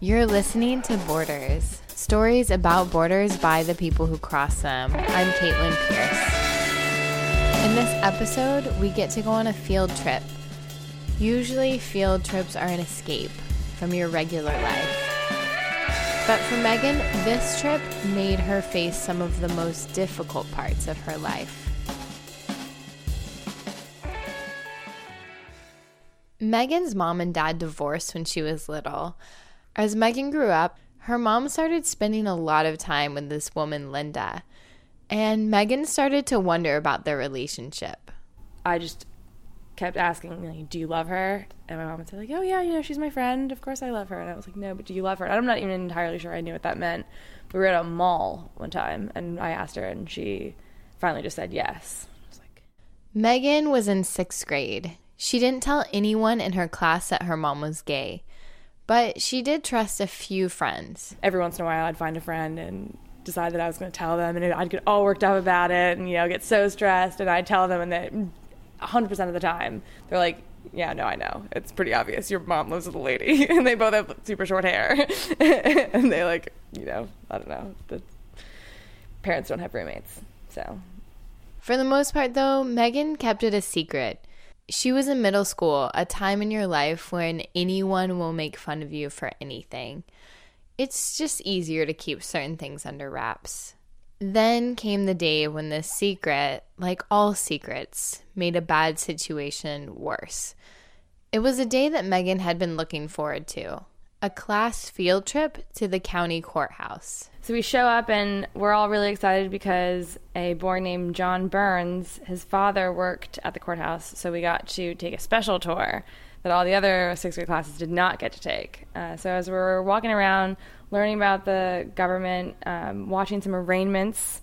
You're listening to Borders. Stories about borders by the people who cross them. I'm Caitlin Pierce. In this episode, we get to go on a field trip. Usually, field trips are an escape from your regular life. But for Megan, this trip made her face some of the most difficult parts of her life. Megan's mom and dad divorced when she was little. As Megan grew up, her mom started spending a lot of time with this woman, Linda. And Megan started to wonder about their relationship. I just kept asking, like, "Do you love her?" And my mom would say, "Like, oh yeah, you know, she's my friend. Of course I love her." And I was like, "No, but do you love her?" And I'm not even entirely sure I knew what that meant. We were at a mall one time, and I asked her, and she finally just said yes. Was like, Megan was in sixth grade. She didn't tell anyone in her class that her mom was gay, but she did trust a few friends. every once in a while, I'd find a friend and decide that I was going to tell them, and I'd get all worked up about it, and you know, get so stressed, and I'd tell them, and then 100% of the time, they're like, "Yeah, no, I know. It's pretty obvious. Your mom lives with a lady, and they both have super short hair, and they like, you know, I don't know. The parents don't have roommates, so For the most part, though, Megan kept it a secret. She was in middle school, a time in your life when anyone will make fun of you for anything. It's just easier to keep certain things under wraps. Then came the day when this secret, like all secrets, made a bad situation worse. It was a day that Megan had been looking forward to a class field trip to the county courthouse. So we show up and we're all really excited because a boy named John Burns, his father worked at the courthouse, so we got to take a special tour that all the other sixth grade classes did not get to take. Uh, so as we were walking around, learning about the government, um, watching some arraignments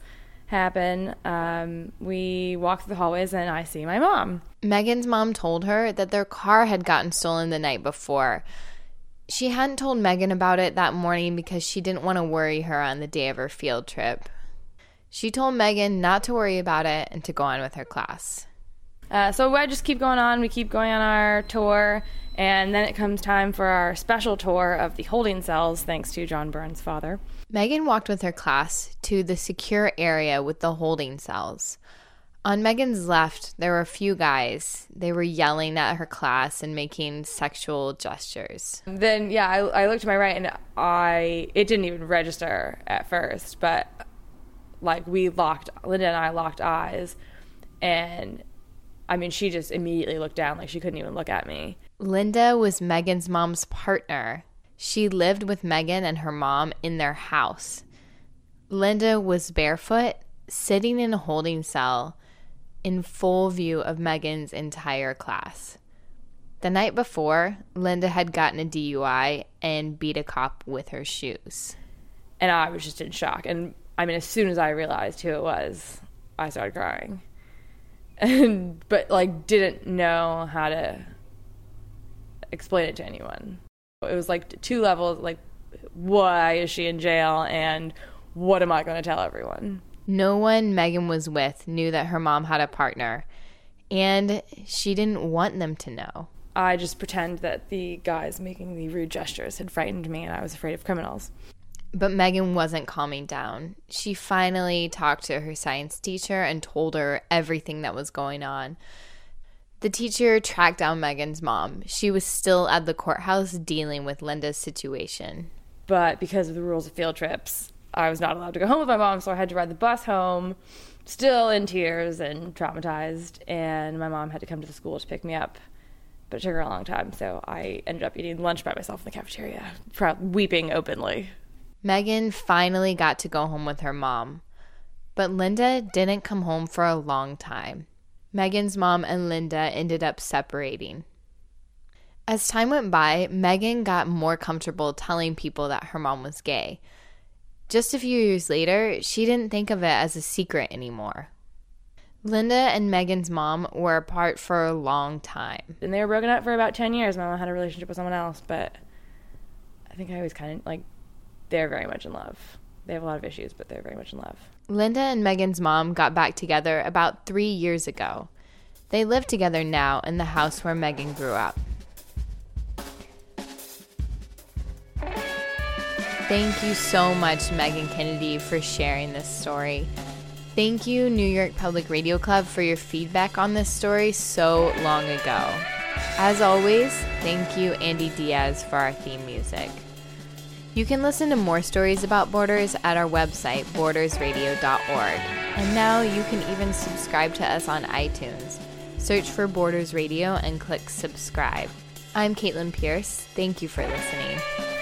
happen, um, we walk through the hallways and I see my mom. Megan's mom told her that their car had gotten stolen the night before. She hadn't told Megan about it that morning because she didn't want to worry her on the day of her field trip. She told Megan not to worry about it and to go on with her class. Uh, so I just keep going on. We keep going on our tour, and then it comes time for our special tour of the holding cells, thanks to John Burns' father. Megan walked with her class to the secure area with the holding cells. On Megan's left, there were a few guys. They were yelling at her class and making sexual gestures. Then yeah, I, I looked to my right, and I it didn't even register at first, but like we locked, Linda and I locked eyes, and I mean she just immediately looked down, like she couldn't even look at me. Linda was Megan's mom's partner. She lived with Megan and her mom in their house. Linda was barefoot, sitting in a holding cell in full view of Megan's entire class. The night before, Linda had gotten a DUI and beat a cop with her shoes. and I was just in shock. And I mean, as soon as I realized who it was, I started crying, and but like didn't know how to explain it to anyone. It was like two levels. Like why is she in jail and what am I going to tell everyone? No one Megan was with knew that her mom had a partner, and she didn't want them to know. I just pretend that the guys making the rude gestures had frightened me and I was afraid of criminals. But Megan wasn't calming down. She finally talked to her science teacher and told her everything that was going on. The teacher tracked down Megan's mom. She was still at the courthouse dealing with Linda's situation. But because of the rules of field trips, I was not allowed to go home with my mom, so I had to ride the bus home, still in tears and traumatized. And my mom had to come to the school to pick me up. But it took her a long time, so I ended up eating lunch by myself in the cafeteria, weeping openly. Megan finally got to go home with her mom. But Linda didn't come home for a long time. Megan's mom and Linda ended up separating. As time went by, Megan got more comfortable telling people that her mom was gay. Just a few years later, she didn't think of it as a secret anymore. Linda and Megan's mom were apart for a long time. And they were broken up for about 10 years. My mom had a relationship with someone else, but I think I always kind of like they're very much in love. They have a lot of issues, but they're very much in love. Linda and Megan's mom got back together about three years ago. They live together now in the house where Megan grew up. Thank you so much, Megan Kennedy, for sharing this story. Thank you, New York Public Radio Club, for your feedback on this story so long ago. As always, thank you, Andy Diaz, for our theme music. You can listen to more stories about borders at our website, bordersradio.org. And now you can even subscribe to us on iTunes. Search for Borders Radio and click subscribe. I'm Caitlin Pierce. Thank you for listening.